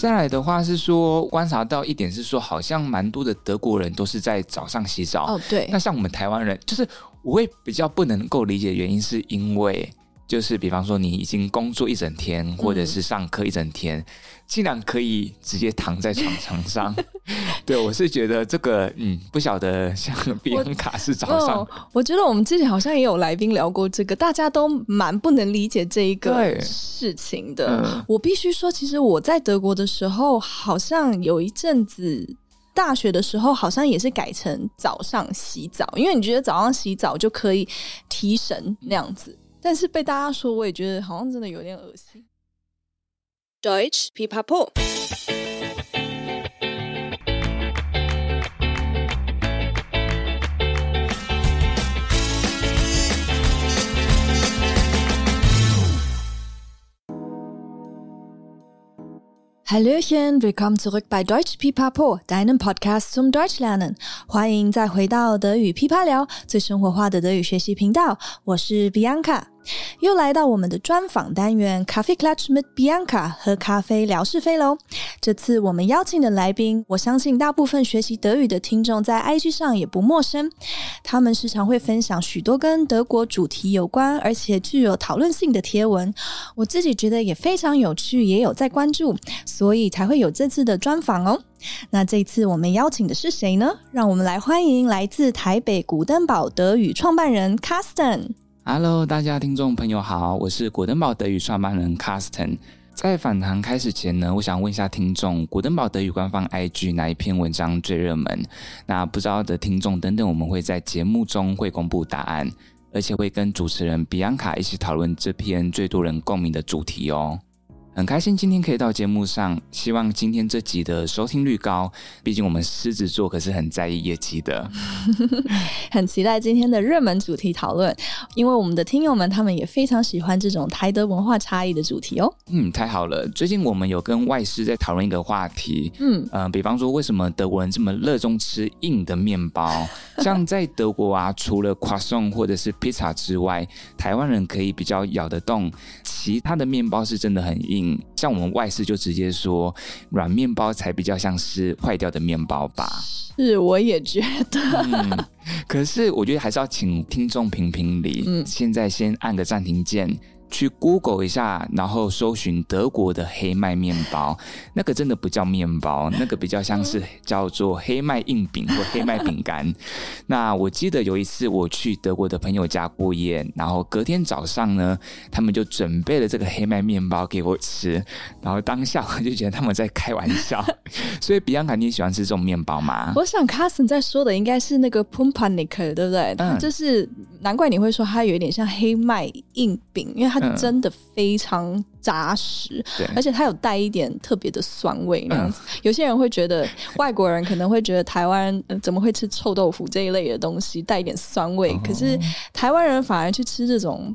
再来的话是说，观察到一点是说，好像蛮多的德国人都是在早上洗澡。哦，对。那像我们台湾人，就是我会比较不能够理解的原因，是因为。就是比方说，你已经工作一整天，或者是上课一整天，嗯、竟然可以直接躺在床床 上。对，我是觉得这个，嗯，不晓得像比安卡是早上我、哦。我觉得我们之前好像也有来宾聊过这个，大家都蛮不能理解这一个事情的。嗯、我必须说，其实我在德国的时候，好像有一阵子大学的时候，好像也是改成早上洗澡，因为你觉得早上洗澡就可以提神那样子。但是被大家说，我也觉得好像真的有点恶心。Deutsch Pipapo。Hallöchen, willkommen zurück bei Deutsch Pipapo, deinem Podcast zum Deutsch lernen。欢迎再回到德语噼啪聊，最生活化的德语学习频道。我是 Bianca。又来到我们的专访单元，Kaffeeklatsch mit Bianca，喝咖啡聊是非喽。这次我们邀请的来宾，我相信大部分学习德语的听众在 IG 上也不陌生。他们时常会分享许多跟德国主题有关，而且具有讨论性的贴文。我自己觉得也非常有趣，也有在关注，所以才会有这次的专访哦。那这次我们邀请的是谁呢？让我们来欢迎来自台北古登堡德语创办人 Carsten。Hello，大家听众朋友好，我是古登堡德语创办人 Carsten。在访谈开始前呢，我想问一下听众，古登堡德语官方 IG 哪一篇文章最热门？那不知道的听众等等，我们会在节目中会公布答案，而且会跟主持人比昂卡一起讨论这篇最多人共鸣的主题哦。很开心今天可以到节目上，希望今天这集的收听率高。毕竟我们狮子座可是很在意业绩的，很期待今天的热门主题讨论，因为我们的听友们他们也非常喜欢这种台德文化差异的主题哦。嗯，太好了，最近我们有跟外师在讨论一个话题，嗯嗯、呃，比方说为什么德国人这么热衷吃硬的面包？像在德国啊，除了 croissant 或者是披萨之外，台湾人可以比较咬得动，其他的面包是真的很硬。像我们外事就直接说，软面包才比较像是坏掉的面包吧。是，我也觉得。嗯，可是我觉得还是要请听众评评理。嗯，现在先按个暂停键。去 Google 一下，然后搜寻德国的黑麦面包，那个真的不叫面包，那个比较像是叫做黑麦硬饼或黑麦饼干。那我记得有一次我去德国的朋友家过夜，然后隔天早上呢，他们就准备了这个黑麦面包给我吃，然后当下我就觉得他们在开玩笑。所以比安卡，你喜欢吃这种面包吗？我想 Carsten 在说的应该是那个 Pumpernickel，对不对？嗯，就是难怪你会说它有一点像黑麦硬饼，因为它。真的非常扎实，对而且它有带一点特别的酸味那样子。嗯、有些人会觉得，外国人可能会觉得台湾、呃、怎么会吃臭豆腐这一类的东西，带一点酸味。哦、可是台湾人反而去吃这种。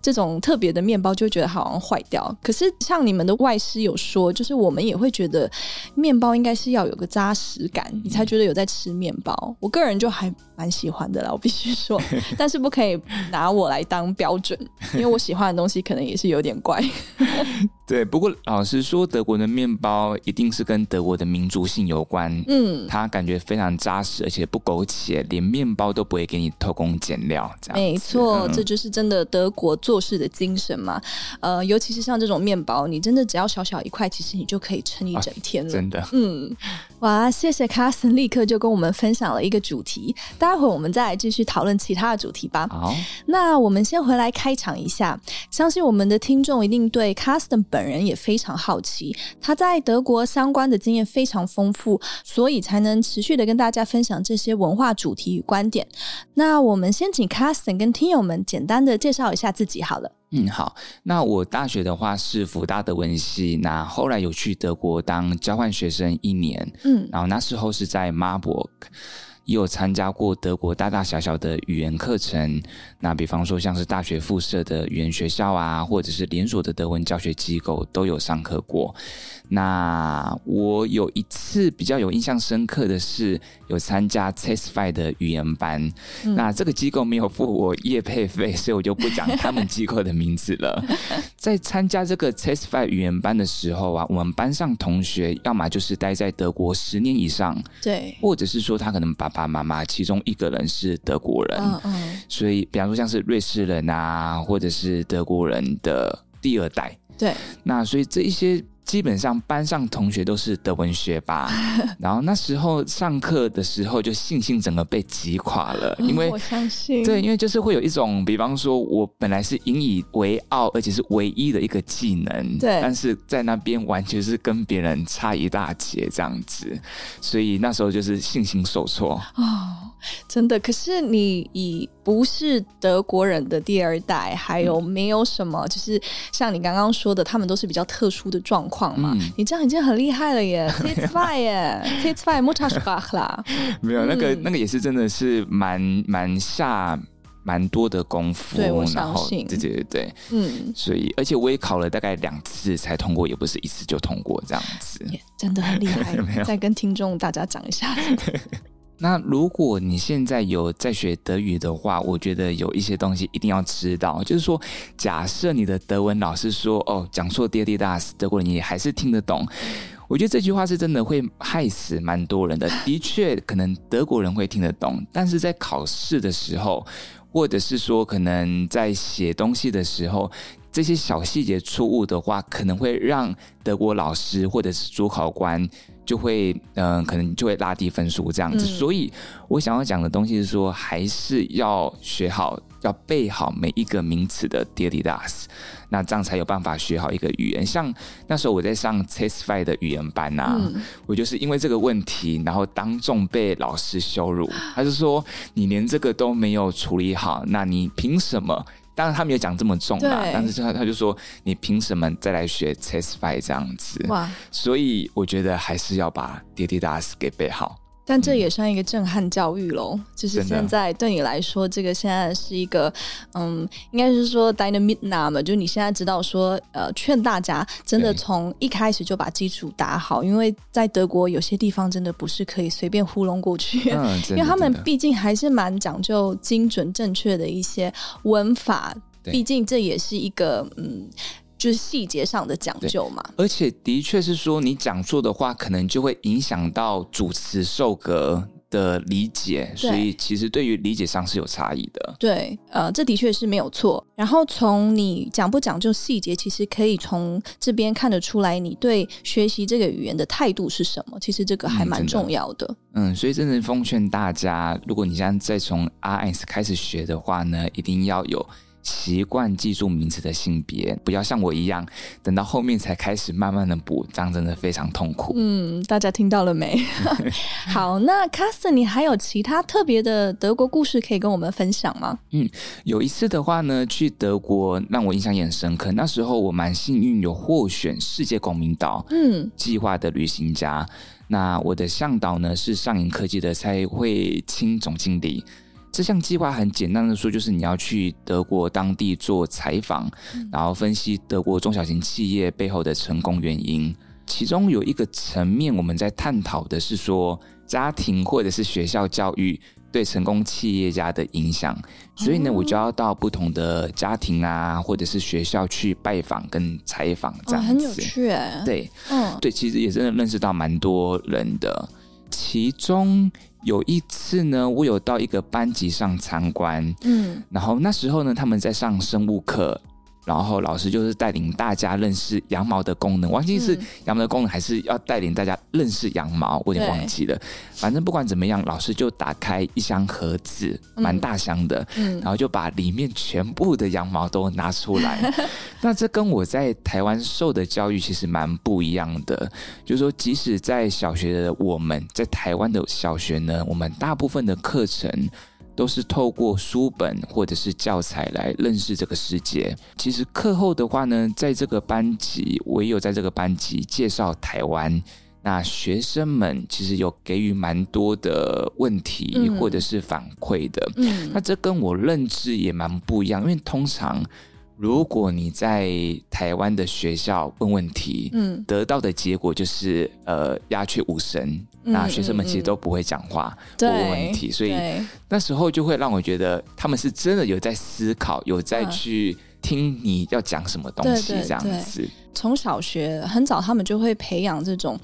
这种特别的面包就觉得好像坏掉，可是像你们的外师有说，就是我们也会觉得面包应该是要有个扎实感，你才觉得有在吃面包。我个人就还蛮喜欢的啦，我必须说，但是不可以拿我来当标准，因为我喜欢的东西可能也是有点怪。对，不过老实说，德国的面包一定是跟德国的民族性有关。嗯，它感觉非常扎实，而且不苟且，连面包都不会给你偷工减料。这样没错，嗯、这就是真的德国做。事的精神嘛，呃，尤其是像这种面包，你真的只要小小一块，其实你就可以撑一整天了。啊、真的，嗯，哇，谢谢 Carsten，立刻就跟我们分享了一个主题。待会儿我们再来继续讨论其他的主题吧。好，那我们先回来开场一下，相信我们的听众一定对 Carsten 本人也非常好奇。他在德国相关的经验非常丰富，所以才能持续的跟大家分享这些文化主题与观点。那我们先请 Carsten 跟听友们简单的介绍一下自己。好了，嗯，好。那我大学的话是福大德文系，那后来有去德国当交换学生一年，嗯，然后那时候是在马博。也有参加过德国大大小小的语言课程。那比方说像是大学附设的语言学校啊，或者是连锁的德文教学机构都有上课过。那我有一次比较有印象深刻的是，有参加 TestFive 的语言班。嗯、那这个机构没有付我业配费，所以我就不讲他们机构的名字了。在参加这个 TestFive 语言班的时候啊，我们班上同学要么就是待在德国十年以上，对，或者是说他可能爸爸妈妈其中一个人是德国人，嗯嗯，所以比方说像是瑞士人啊，或者是德国人的第二代，对，那所以这一些。基本上班上同学都是德文学霸，然后那时候上课的时候就信心整个被击垮了，因为我相信。对，因为就是会有一种，比方说我本来是引以为傲，而且是唯一的一个技能，对，但是在那边完全是跟别人差一大截这样子，所以那时候就是信心受挫。哦，真的。可是你以不是德国人的第二代，还有没有什么？就是像你刚刚说的，他们都是比较特殊的状况。嘛，嗯、你这样已经很厉害了耶！TestFive 耶，TestFive Muttersprache 啦。没有那个，那个也是真的是蛮蛮下蛮多的功夫。对，我相信。对对对对，嗯。所以，而且我也考了大概两次才通过，也不是一次就通过这样子。Yeah, 真的很厉害。再跟听众大家讲一下。那如果你现在有在学德语的话，我觉得有一些东西一定要知道，就是说，假设你的德文老师说哦，讲错 die das，德国人也还是听得懂，我觉得这句话是真的会害死蛮多人的。的确，可能德国人会听得懂，但是在考试的时候，或者是说可能在写东西的时候，这些小细节错误的话，可能会让德国老师或者是主考官。就会嗯、呃，可能就会拉低分数这样子，嗯、所以我想要讲的东西是说，还是要学好，要背好每一个名词的 dir die das，那这样才有办法学好一个语言。像那时候我在上 TestFive 的语言班啊，嗯、我就是因为这个问题，然后当众被老师羞辱，他就说你连这个都没有处理好，那你凭什么？当然他没有讲这么重啦，但是他他就说，你凭什么再来学 testify 这样子？哇！所以我觉得还是要把 dir die das 给背好。但这也算一个震撼教育喽，嗯、就是现在对你来说，这个现在是一个，嗯，应该是说 deine Mitnahme，就你现在知道说，呃，劝大家真的从一开始就把基础打好，因为在德国有些地方真的不是可以随便糊弄过去，嗯、因为他们毕竟还是蛮讲究精准正确的一些文法，毕竟这也是一个，嗯。就是细节上的讲究嘛，而且的确是说，你讲错的话，可能就会影响到主持受格的理解，所以其实对于理解上是有差异的。对，呃，这的确是没有错。然后从你讲不讲究细节，其实可以从这边看得出来，你对学习这个语言的态度是什么。其实这个还蛮重要的。嗯，嗯，所以真的奉劝大家，如果你现在再从 R S 开始学的话呢，一定要有。习惯记住名词的性别，不要像我一样，等到后面才开始慢慢的补，这样真的非常痛苦。嗯，大家听到了没？好，那 Carsten，你还有其他特别的德国故事可以跟我们分享吗？嗯，有一次的话呢，去德国让我印象也很深刻。那时候我蛮幸运，有获选世界公民岛嗯计划的旅行家。嗯、那我的向导呢是上影科技的蔡慧清总经理。这项计划很简单的说，就是你要去德国当地做采访，嗯、然后分析德国中小型企业背后的成功原因。其中有一个层面，我们在探讨的是说，家庭或者是学校教育对成功企业家的影响。所以呢，我就要到不同的家庭啊，或者是学校去拜访跟采访，这样子。哦、很有趣哎。对，嗯，对，其实也真的认识到蛮多人的。其中有一次呢，我有到一个班级上参观，嗯，然后那时候呢，他们在上生物课。然后老师就是带领大家认识羊毛的功能，忘记是羊毛的功能，还是要带领大家认识羊毛，我有点忘记了。反正不管怎么样，老师就打开一箱盒子，蛮大箱的，嗯，然后就把里面全部的羊毛都拿出来。嗯、那这跟我在台湾受的教育其实蛮不一样的，就是说，即使在小学的我们在台湾的小学呢，我们大部分的课程。都是透过书本或者是教材来认识这个世界。其实课后的话呢，在这个班级，我也有在这个班级介绍台湾。那学生们其实有给予蛮多的问题或者是反馈的。嗯，那这跟我认知也蛮不一样，因为通常。如果你在台湾的学校问问题，嗯，得到的结果就是呃鸦雀无声，嗯，那学生们其实都不会讲话，不、嗯、问问题，所以那时候就会让我觉得他们是真的有在思考，有在去听你要讲什么东西这样子。从小学很早，他们就会培养这种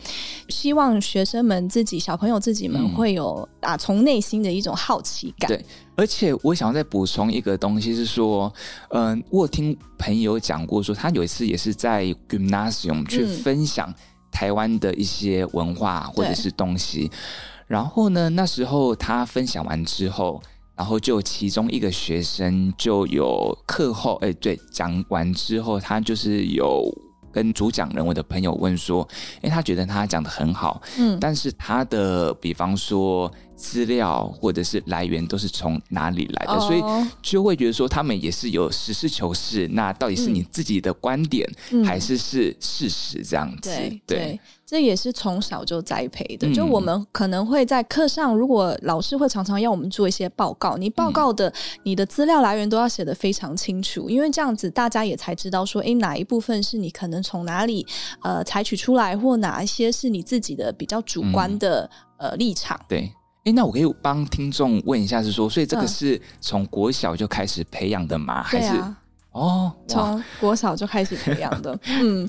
希望学生们自己、小朋友自己们会有啊从内心的一种好奇感。对，而且我想要再补充一个东西是说，嗯、呃，我听朋友讲过说，他有一次也是在 Gymnasium 去分享台湾的一些文化或者是东西，然后呢，那时候他分享完之后，然后就其中一个学生就有课后，哎，对，讲完之后，他就是有。跟主讲人我的朋友问说，哎，他觉得他讲的很好，嗯，但是他的比方说资料或者是来源都是从哪里来的，哦，所以就会觉得说他们也是有实事求是。那到底是你自己的观点，嗯，还是是事实这样子？对这也是从小就栽培的。就我们可能会在课上，如果老师会常常要我们做一些报告，你报告的你的资料来源都要写得非常清楚，因为这样子大家也才知道说，诶，哪一部分是你可能从哪里呃采取出来，或哪一些是你自己的比较主观的、嗯、呃立场。对，哎，那我可以帮听众问一下，是说，所以这个是从国小就开始培养的吗？嗯、还是？哦，从国小就开始培养的，嗯，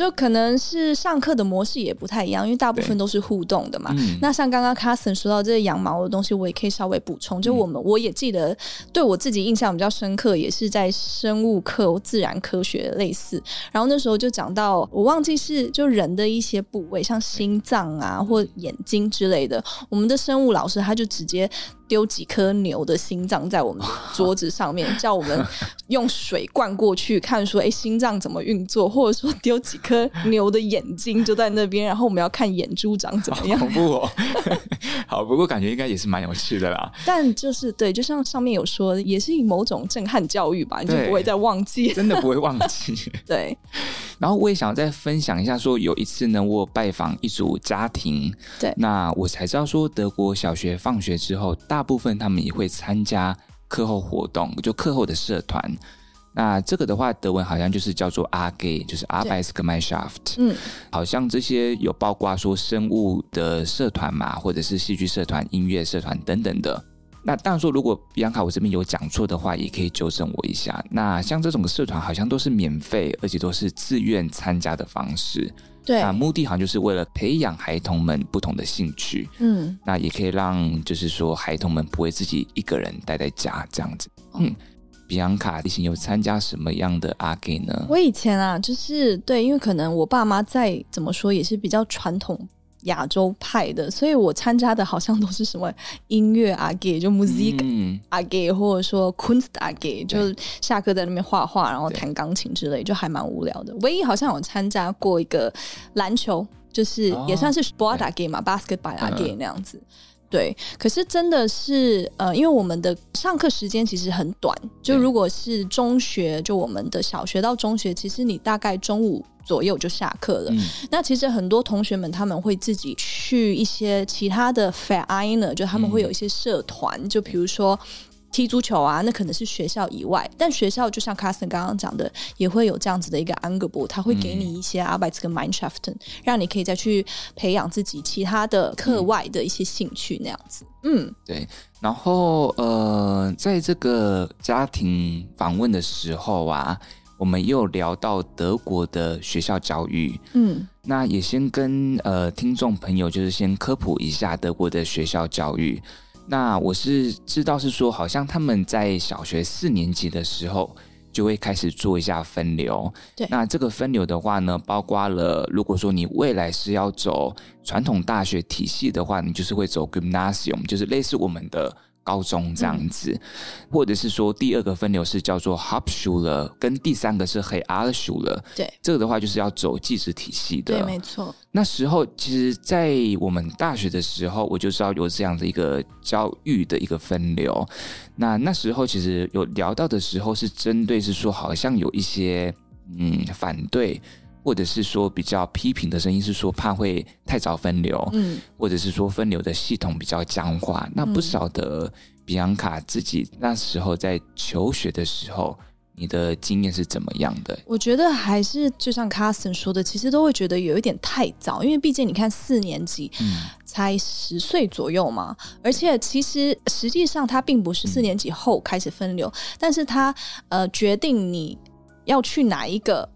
就可能是上课的模式也不太一样，因为大部分都是互动的嘛。嗯、那像刚刚 Carson 说到这个羊毛的东西，我也可以稍微补充。就我们、嗯、我也记得，对我自己印象比较深刻，也是在生物课、自然科学类似。然后那时候就讲到，我忘记是就人的一些部位，像心脏啊或眼睛之类的，我们的生物老师他就直接。丢几颗牛的心脏在我们桌子上面，叫我们用水灌过去，看说，哎、欸，心脏怎么运作，或者说丢几颗牛的眼睛就在那边，然后我们要看眼珠长怎么样。恐怖哦！好，不过感觉应该也是蛮有趣的啦。但就是对，就像上面有说，也是某种震撼教育吧，你就不会再忘记，真的不会忘记。对。然后我也想再分享一下，说有一次呢，我拜访一组家庭，对，那我才知道说，德国小学放学之后，大部分他们也会参加课后活动，就课后的社团。那这个的话，德文好像就是叫做 AG，就是 Arbeitsgemeinschaft。嗯，好像这些有包括说生物的社团嘛，或者是戏剧社团、音乐社团等等的。那当然说，如果比安卡我这边有讲错的话，也可以纠正我一下。那像这种社团好像都是免费，而且都是自愿参加的方式。对，那目的好像就是为了培养孩童们不同的兴趣。嗯，那也可以让就是说孩童们不会自己一个人待在家这样子。嗯，比昂卡以前有参加什么样的阿给呢？我以前啊，就是对，因为可能我爸妈在怎么说也是比较传统。亚洲派的，所以我参加的好像都是什么音乐阿给，就 music 阿给，或者说 Kunst 阿给，就下课在那边画画，然后弹钢琴之类，就还蛮无聊的。唯一好像有参加过一个篮球，就是也算是 Sport 阿给嘛，Basketball 阿给那样子。对，可是真的是呃，因为我们的上课时间其实很短，就如果是中学，就我们的小学到中学，其实你大概中午左右就下课了。嗯、那其实很多同学们他们会自己去一些其他的 fair i n e r 就他们会有一些社团，嗯、就比如说。踢足球啊，那可能是学校以外，但学校就像 Carsten 刚刚讲的，也会有这样子的一个 Angebot，他会给你一些 Arbeitsgemeinschaften，让你可以再去培养自己其他的课外的一些兴趣那样子。嗯，对。然后呃，在这个家庭访问的时候啊，我们又聊到德国的学校教育。嗯，那也先跟呃听众朋友就是先科普一下德国的学校教育。那我是知道是说，好像他们在小学四年级的时候就会开始做一下分流。对，那这个分流的话呢，包括了如果说你未来是要走传统大学体系的话，你就是会走 Gymnasium，就是类似我们的。高中这样子，嗯、或者是说第二个分流是叫做 Hauptschule，跟第三个是 Realschule。对，这个的话就是要走技职体系的。对，没错。那时候其实，在我们大学的时候，我就知道有这样的一个教育的一个分流。那那时候其实有聊到的时候，是针对是说，好像有一些嗯反对。或者是说比较批评的声音是说怕会太早分流，嗯，或者是说分流的系统比较僵化。那不晓得比昂卡自己那时候在求学的时候，你的经验是怎么样的？我觉得还是就像 Carson 说的，其实都会觉得有一点太早，因为毕竟你看四年级，嗯，才十岁左右嘛，而且其实实际上他并不是四年级后开始分流，嗯、但是他呃决定你要去哪一个。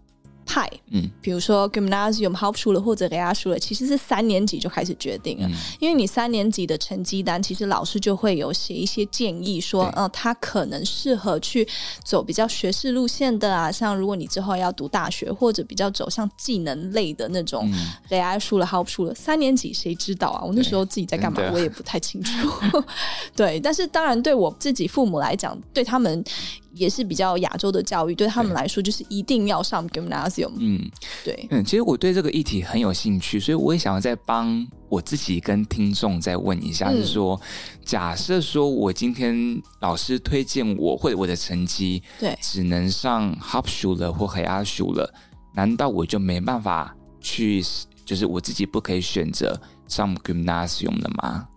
派，嗯，比如说 Gymnasium Hauptschule 或者 Realschule，其实是三年级就开始决定了，嗯、因为你三年级的成绩单，其实老师就会有写一些建议，说，嗯他可能适合去走比较学士路线的啊，像如果你之后要读大学，或者比较走向技能类的那种 Realschule Hauptschule，三年级谁知道啊？我那时候自己在干嘛，我也不太清楚。对，但是当然对我自己父母来讲，对他们。也是比较亚洲的教育，对他们来说就是一定要上 gymnasium。嗯，对，嗯，其实我对这个议题很有兴趣，所以我也想要再帮我自己跟听众再问一下，就是说，嗯、假设说我今天老师推荐我或者我的成绩对只能上 Hauptschule 或 Realschule，难道我就没办法去，就是我自己不可以选择上 gymnasium 的吗？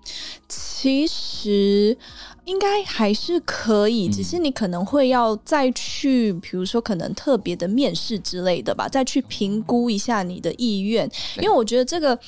其实。应该还是可以，只是你可能会要再去，比如说可能特别的面试之类的吧，再去评估一下你的意愿。因为我觉得这个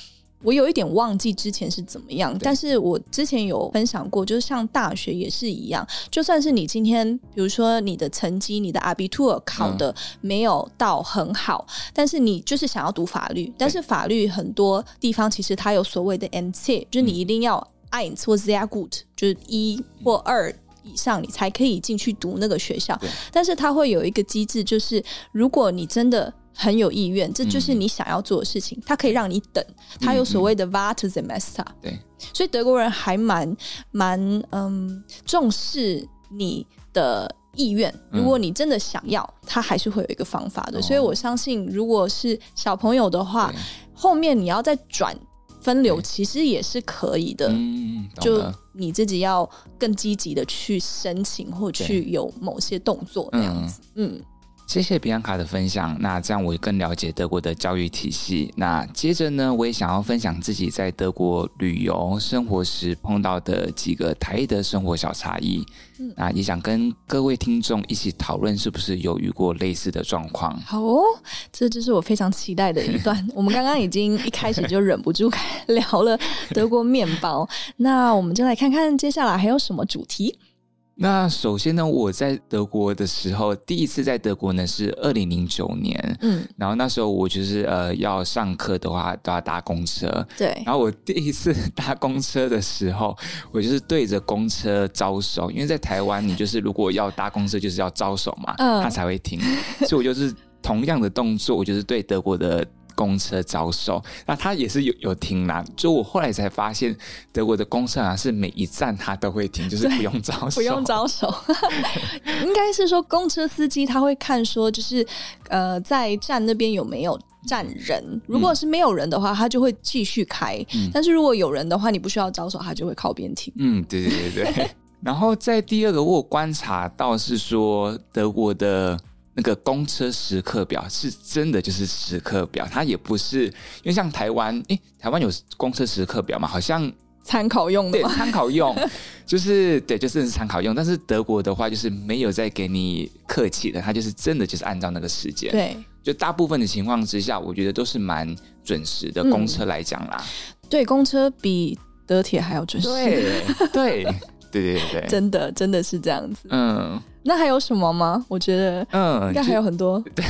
我有一点忘记之前是怎么样，但是我之前有分享过，就是像大学也是一样，就算是你今天比如说你的成绩、你的 Abitur 考的没有到很好，嗯、但是你就是想要读法律，但是法律很多地方其实它有所谓的 M.C.，就是你一定要。Eins 或 sehr gut，就是一或二以上，你才可以进去读那个学校。对但是它会有一个机制，就是如果你真的很有意愿，这就是你想要做的事情，嗯、它可以让你等。它有所谓的 Wartesemester。对，所以德国人还蛮蛮嗯重视你的意愿。如果你真的想要，他还是会有一个方法的。嗯、所以我相信，如果是小朋友的话，后面你要再转。分流其实也是可以的，嗯、就你自己要更积极的去申请或去有某些动作那样子，嗯。嗯谢谢比安卡的分享，那这样我更了解德国的教育体系。那接着呢，我也想要分享自己在德国旅游生活时碰到的几个台德生活小差异。嗯，那也想跟各位听众一起讨论，是不是有遇过类似的状况？好哦，这就是我非常期待的一段。我们刚刚已经一开始就忍不住聊了德国面包，那我们就来看看接下来还有什么主题。那首先呢，我在德国的时候，第一次在德国呢是二零零九年，嗯，然后那时候我就是呃要上课的话都要搭公车，对，然后我第一次搭公车的时候，我就是对着公车招手，因为在台湾你就是如果要搭公车就是要招手嘛，嗯，他才会停，所以我就是同样的动作，我就是对德国的。公车招手，那他也是有有停啦。就我后来才发现，德国的公车啊是每一站他都会停，就是不用招手，不用招手。应该是说公车司机他会看说，就是呃在站那边有没有站人。如果是没有人的话，他就会继续开。嗯、但是如果有人的话，你不需要招手，他就会靠边停。嗯，对对对对。然后在第二个，我有观察到是说德国的。那个公车时刻表是真的就是时刻表，它也不是因为像台湾，诶、欸，台湾有公车时刻表嘛？好像参考用的，对，参考用，就是对，就是参考用。但是德国的话，就是没有再给你客气的，它就是真的就是按照那个时间。对，就大部分的情况之下，我觉得都是蛮准时的。公车来讲啦、嗯，对，公车比德铁还要准时。对，对，对对对，真的真的是这样子。嗯。那还有什么吗？我觉得，嗯，应该还有很多。对，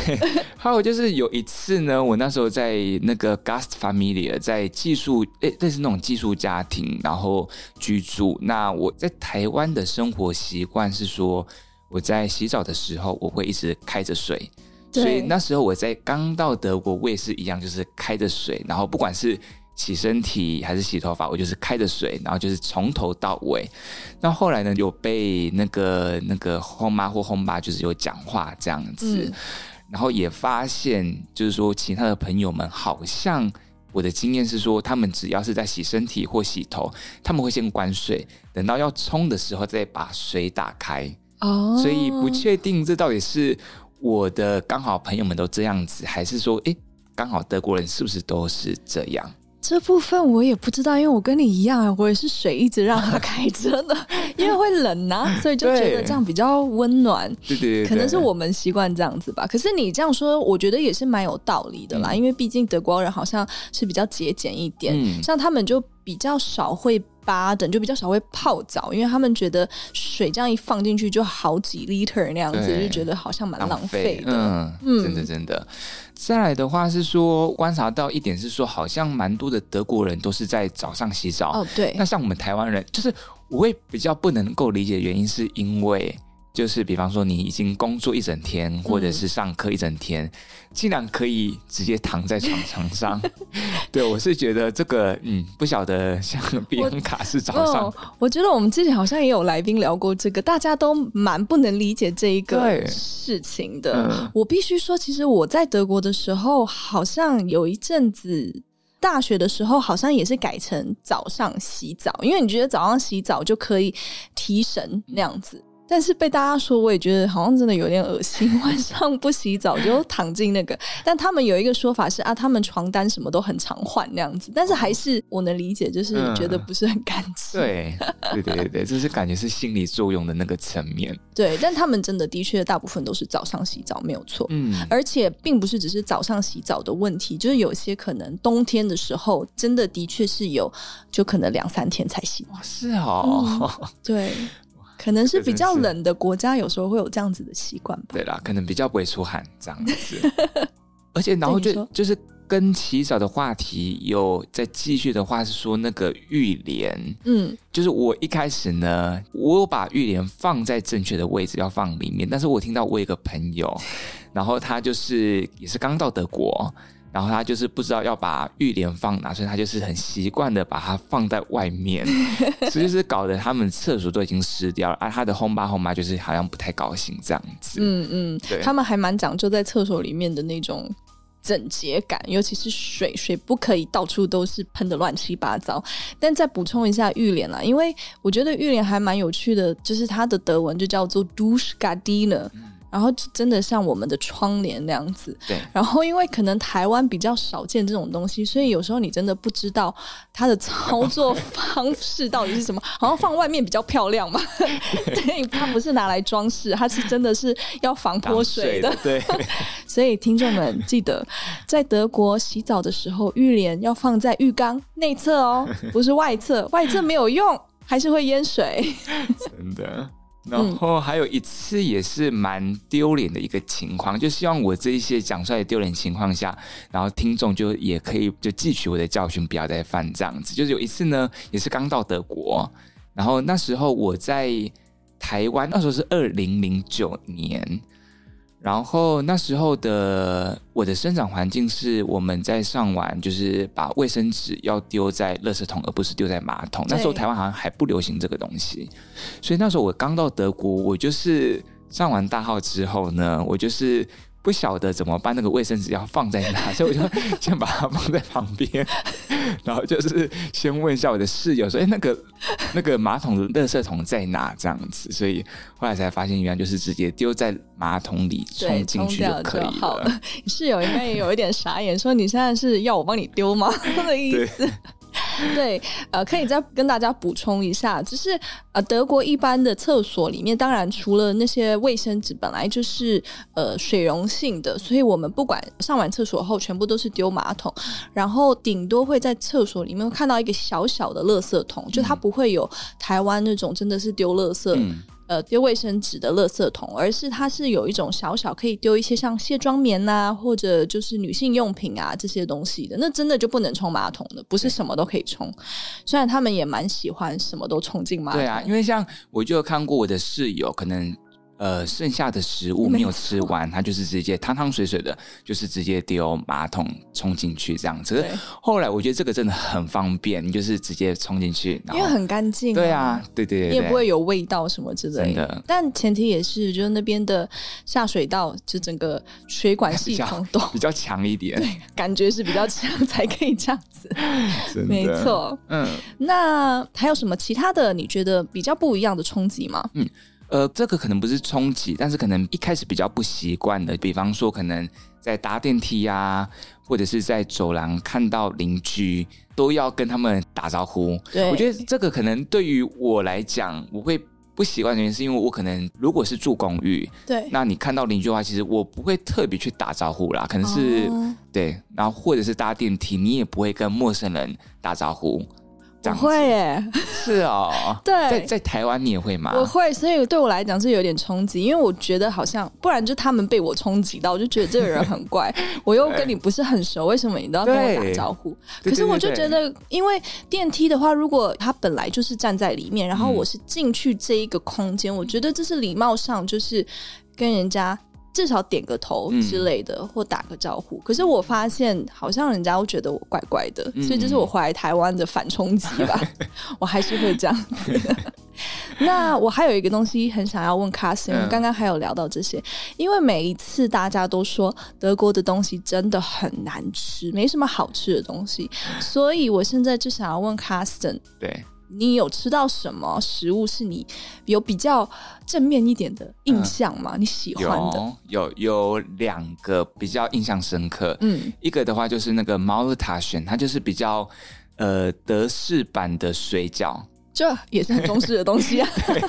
还有就是有一次呢，我那时候在那个 Gastfamilie，在寄宿，诶，类似那种寄宿家庭，然后居住。那我在台湾的生活习惯是说，我在洗澡的时候，我会一直开着水。对所以那时候我在刚到德国，我也是一样，就是开着水，然后不管是。洗身体还是洗头发，我就是开着水，然后就是从头到尾。那后来呢，有被那个那个后妈或后爸就是有讲话这样子，嗯、然后也发现就是说，其他的朋友们好像我的经验是说，他们只要是在洗身体或洗头，他们会先关水，等到要冲的时候再把水打开。哦，所以不确定这到底是我的刚好朋友们都这样子，还是说，诶刚好德国人是不是都是这样？这部分我也不知道，因为我跟你一样，我也是水一直让它开着的，因为会冷呐、啊，所以就觉得这样比较温暖。对对对，可能是我们习惯这样子吧。可是你这样说，我觉得也是蛮有道理的啦，嗯、因为毕竟德国人好像是比较节俭一点，嗯、像他们就比较少会。巴等就比较少会泡澡，因为他们觉得水这样一放进去就好几 liter 那样子，就觉得好像蛮浪费的。嗯，嗯真的真的。再来的话是说，观察到一点是说，好像蛮多的德国人都是在早上洗澡。哦，对。那像我们台湾人，就是我会比较不能够理解的原因，是因为。就是比方说，你已经工作一整天，或者是上课一整天，嗯、竟然可以直接躺在床床上。对，我是觉得这个，嗯，不晓得像比安卡是早上我、哦。我觉得我们之前好像也有来宾聊过这个，大家都蛮不能理解这一个事情的。嗯、我必须说，其实我在德国的时候，好像有一阵子大学的时候，好像也是改成早上洗澡，因为你觉得早上洗澡就可以提神那样子。但是被大家说，我也觉得好像真的有点恶心。晚上不洗澡 就躺进那个，但他们有一个说法是啊，他们床单什么都很常换那样子。但是还是我能理解，就是觉得不是很干净。对，对对对对，就是感觉是心理作用的那个层面。对，但他们真的的确大部分都是早上洗澡，没有错。嗯，而且并不是只是早上洗澡的问题，就是有些可能冬天的时候，真的的确是有，就可能两三天才洗。哇，是哦，嗯、对。可能是比较冷的国家，有时候会有这样子的习惯吧。对啦，可能比较不会出汗这样子。而且，然后就就是跟洗澡的话题有再继续的话，是说那个浴帘。嗯，就是我一开始呢，我有把浴帘放在正确的位置，要放里面。但是我听到我有一个朋友，然后他就是也是刚到德国。然后他就是不知道要把浴帘放哪，所以他就是很习惯的把它放在外面，所以就是搞得他们厕所都已经湿掉了。而、啊、他的后爸后妈就是好像不太高兴这样子。嗯嗯，对，他们还蛮讲究在厕所里面的那种整洁感，尤其是水，水不可以到处都是喷的乱七八糟。但再补充一下浴帘啦，因为我觉得浴帘还蛮有趣的，就是它的德文就叫做 Duschgardine。然后真的像我们的窗帘那样子，对。然后因为可能台湾比较少见这种东西，所以有时候你真的不知道它的操作方式到底是什么。好像放外面比较漂亮嘛，对，它不是拿来装饰，它是真的是要防泼水的。对。所以听众们记得，在德国洗澡的时候，浴帘要放在浴缸内侧哦，不是外侧，外侧没有用，还是会淹水。真的。然后还有一次也是蛮丢脸的一个情况，就希望我这一些讲出来的丢脸情况下，然后听众就也可以就汲取我的教训，不要再犯这样子。就是有一次呢，也是刚到德国，然后那时候我在台湾，那时候是二零零九年。然后那时候的我的生长环境是我们在上完，就是把卫生纸要丢在垃圾桶，而不是丢在马桶。那时候台湾好像还不流行这个东西，所以那时候我刚到德国，我就是上完大号之后呢，我就是。不晓得怎么办，那个卫生纸要放在哪，所以我就先把它放在旁边，然后就是先问一下我的室友说：“哎，那个那个马桶的垃圾桶在哪？”这样子，所以后来才发现，原来就是直接丢在马桶里冲进去就可以了。好了，室友应该也有一点傻眼，说：“你现在是要我帮你丢吗？”的意思。对，呃，可以再跟大家补充一下，就是呃，德国一般的厕所里面，当然除了那些卫生纸本来就是呃水溶性的，所以我们不管上完厕所后，全部都是丢马桶，然后顶多会在厕所里面看到一个小小的垃圾桶，就它不会有台湾那种真的是丢垃圾。嗯呃，丢卫生纸的垃圾桶，而是它是有一种小小可以丢一些像卸妆棉呐、啊，或者就是女性用品啊这些东西的，那真的就不能冲马桶的，不是什么都可以冲。虽然他们也蛮喜欢什么都冲进马桶。对啊，因为像我就有看过我的室友可能。呃，剩下的食物没有吃完，错他就是直接汤汤水水的，就是直接丢马桶冲进去这样子。对后来我觉得这个真的很方便，你就是直接冲进去，因为很干净、啊。对啊，对对也不会有味道什么之类的。的但前提也是，就是那边的下水道，就整个水管系统 都比较强一点，感觉是比较强才可以这样子。没错，嗯。那还有什么其他的？你觉得比较不一样的冲击吗？嗯。呃，这个可能不是冲击，但是可能一开始比较不习惯的，比方说可能在搭电梯呀、啊，或者是在走廊看到邻居，都要跟他们打招呼。对，我觉得这个可能对于我来讲，我会不习惯的原因是因为我可能如果是住公寓，对，那你看到邻居的话，其实我不会特别去打招呼啦，可能是、哦、对，然后或者是搭电梯，你也不会跟陌生人打招呼。我会耶，是哦，对，在在台湾你也会吗？我会，所以对我来讲是有点冲击，因为我觉得好像不然就他们被我冲击到，我就觉得这个人很怪，我又跟你不是很熟，为什么你都要跟我打招呼？可是我就觉得，因为电梯的话，如果他本来就是站在里面，然后我是进去这一个空间，嗯，我觉得这是礼貌上就是跟人家。至少点个头之类的，嗯、或打个招呼。可是我发现，好像人家会觉得我怪怪的，嗯、所以这是我回来台湾的反冲击吧。我还是会这样子。那我还有一个东西很想要问们刚刚还有聊到这些，因为每一次大家都说德国的东西真的很难吃，没什么好吃的东西，所以我现在就想要问 Carsten，对。你有吃到什么食物是你有比较正面一点的印象吗？嗯、你喜欢的有有两个比较印象深刻，嗯，一个的话就是那个 Maultaschen，它就是比较呃德式版的水饺，这也是很中式的东西啊，对，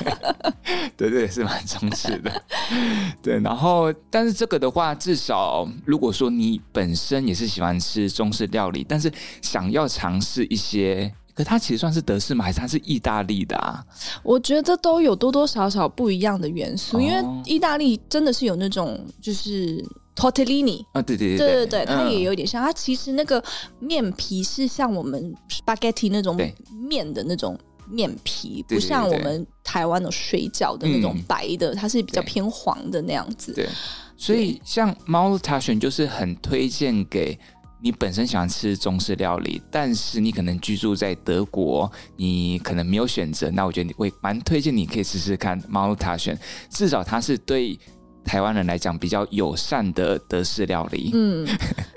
对对，是蛮中式的，对。然后，但是这个的话，至少如果说你本身也是喜欢吃中式料理，但是想要尝试一些。可它其实算是德式吗？还是它是意大利的啊？我觉得都有多多少少不一样的元素，哦、因为意大利真的是有那种就是 tortellini 啊，对对对对对对，它也有点像。嗯、它其实那个面皮是像我们 spaghetti 那种面的那种面皮，不像我们台湾的水饺的那种白的，嗯、它是比较偏黄的那样子。对，所以像 Maultaschen 就是很推荐给。你本身喜欢吃中式料理，但是你可能居住在德国，你可能没有选择。那我觉得你会蛮推荐，你可以试试看 Maultaschen，至少它是对台湾人来讲比较友善的德式料理。嗯，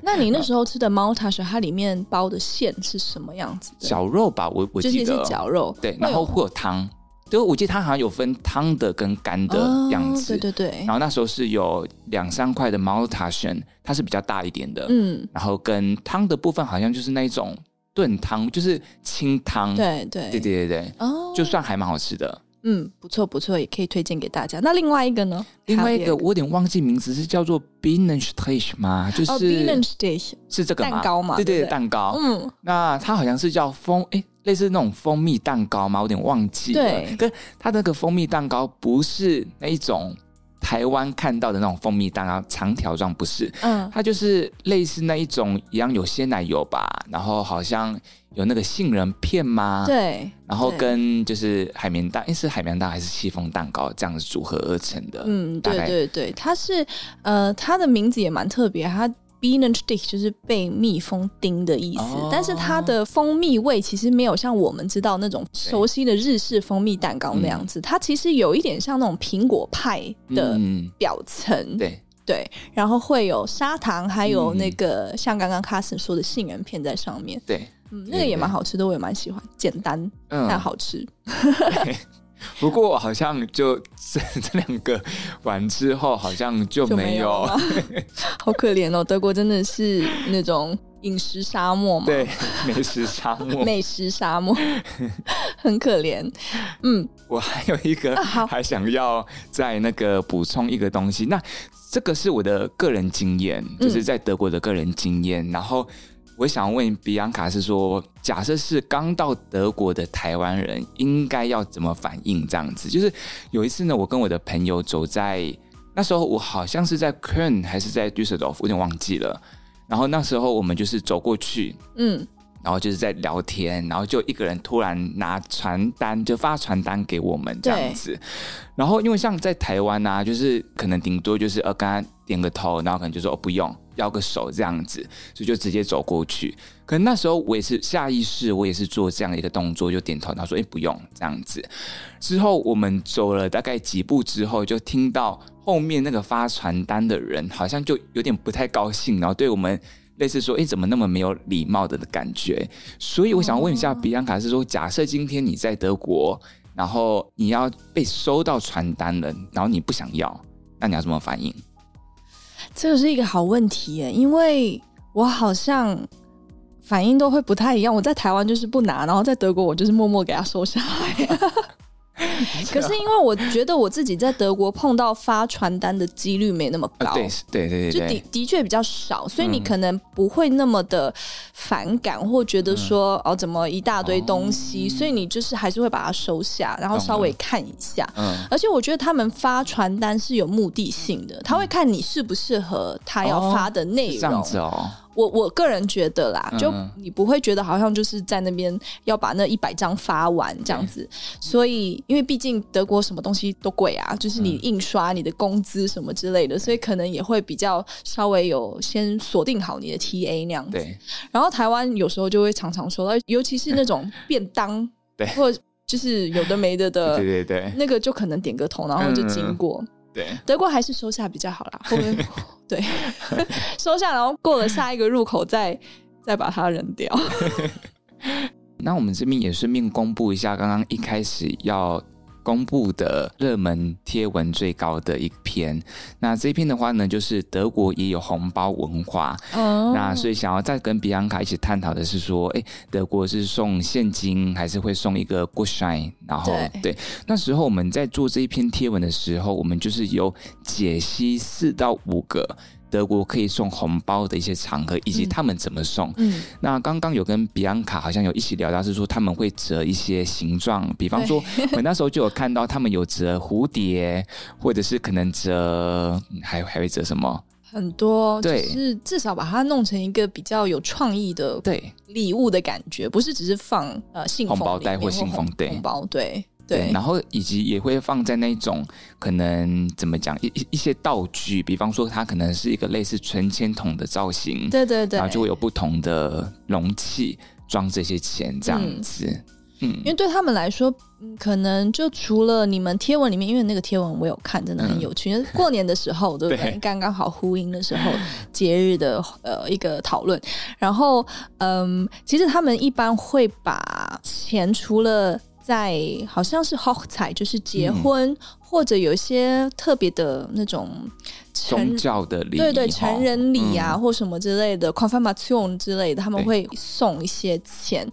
那你那时候吃的 Maultaschen，它里面包的馅是什么样子的？绞肉吧，我我记得是绞肉，对，然后会有汤。就我记得它好像有分汤的跟干的样子，哦，对对对。然后那时候是有两三块的 Maultaschen，它是比较大一点的，嗯。然后跟汤的部分好像就是那种炖汤，就是清汤，对对对对对对，哦，就算还蛮好吃的，嗯，不错不错，也可以推荐给大家。那另外一个呢？另外一个我有点忘记名字，是叫做 Bienenstich 吗？就是 Bienenstich 是这个蛋糕嘛？对对对，蛋糕。嗯，那它好像是叫蜂哎。类似那种蜂蜜蛋糕吗？我有点忘记了。对，可它那个蜂蜜蛋糕不是那一种台湾看到的那种蜂蜜蛋糕，长条状不是。嗯，它就是类似那一种一样有鲜奶油吧，然后好像有那个杏仁片吗？对，然后跟就是海绵蛋，诶，是海绵蛋还是戚风蛋糕这样子组合而成的？嗯，对对对，它是呃，它的名字也蛮特别，它。Bienenstich 就是被蜜蜂叮的意思，哦、但是它的蜂蜜味其实没有像我们知道那种熟悉的日式蜂蜜蛋糕那样子，它其实有一点像那种苹果派的表层，嗯、对。对，然后会有砂糖，还有那个、嗯、像刚刚 Carsten 说的杏仁片在上面，对，嗯，那个也蛮好吃的，我也蛮喜欢，简单但好吃。嗯 不过好像就这这两个完之后，好像就没有，没 有好可怜哦。德国真的是那种饮食沙漠嘛？对，美食沙漠，美食沙漠，很可怜。嗯，我还有一个，还想要再那个补充一个东西。那这个是我的个人经验，就是在德国的个人经验，嗯、然后。我想问比安卡是说，假设是刚到德国的台湾人，应该要怎么反应？这样子，就是有一次呢，我跟我的朋友走在那时候，我好像是在 Kern 还是在 Düsseldorf，我有点忘记了。然后那时候我们就是走过去，嗯。然后就是在聊天，然后就一个人突然拿传单，就发传单给我们这样子。然后因为像在台湾啊，就是可能顶多就是呃，刚刚点个头，然后可能就说哦不用，摇个手这样子，所以就直接走过去。可能那时候我也是下意识，我也是做这样一个动作，就点头，他说哎不用这样子。之后我们走了大概几步之后，就听到后面那个发传单的人好像就有点不太高兴，然后对我们。类似说，哎，怎么那么没有礼貌的感觉？所以我想问一下，比安卡是说，假设今天你在德国，然后你要被收到传单了，然后你不想要，那你要怎么反应？这个是一个好问题耶，因为我好像反应都会不太一样。我在台湾就是不拿，然后在德国我就是默默给他收下来。可是因为我觉得我自己在德国碰到发传单的几率没那么高，对对对对，就的的确比较少，所以你可能不会那么的反感或觉得说哦怎么一大堆东西，所以你就是还是会把它收下，然后稍微看一下。嗯，而且我觉得他们发传单是有目的性的，他会看你适不适合他要发的内容。这样子哦。我我个人觉得啦，就你不会觉得好像就是在那边要把那一百张发完这样子，嗯、所以因为毕竟德国什么东西都贵啊，就是你印刷、你的工资什么之类的，所以可能也会比较稍微有先锁定好你的 TA 那样子。对。然后台湾有时候就会常常说到，尤其是那种 便当，对，或就是有的没的的，对对对，那个就可能点个头，然后就经过。嗯对，德国还是收下比较好啦。后面 对，收下，然后过了下一个入口再再把它扔掉。那我们这边也顺便公布一下，刚刚一开始要。公布的热门贴文最高的一篇，那这一篇的话呢，就是德国也有红包文化哦。那所以想要再跟比安卡一起探讨的是说，哎，德国是送现金还是会送一个 Gutschein？然后对，对，那时候我们在做这一篇贴文的时候，我们就是有解析四到五个。德国可以送红包的一些场合，以及他们怎么送。嗯，那刚刚有跟比安卡好像有一起聊到，是说他们会折一些形状，比方说，我那时候就有看到他们有折蝴蝶，或者是可能折，还还会折什么？很多，对，就是至少把它弄成一个比较有创意的对礼物的感觉，不是只是放呃信封、红包袋或信封对红包对。对，然后以及也会放在那种可能怎么讲一一些道具，比方说它可能是一个类似存钱筒的造型，对对对，然后就会有不同的容器装这些钱这样子。嗯嗯，因为对他们来说，嗯，可能就除了你们贴文里面，因为那个贴文我有看，真的很有趣。嗯、过年的时候，对不对？对刚刚好呼应的时候，节日的呃一个讨论。然后，嗯，其实他们一般会把钱除了在好像是 Hochzeit 就是结婚，嗯、或者有一些特别的那种宗教的礼，对对，成人礼啊，嗯、或什么之类的 Confirmation 之类的，他们会送一些钱。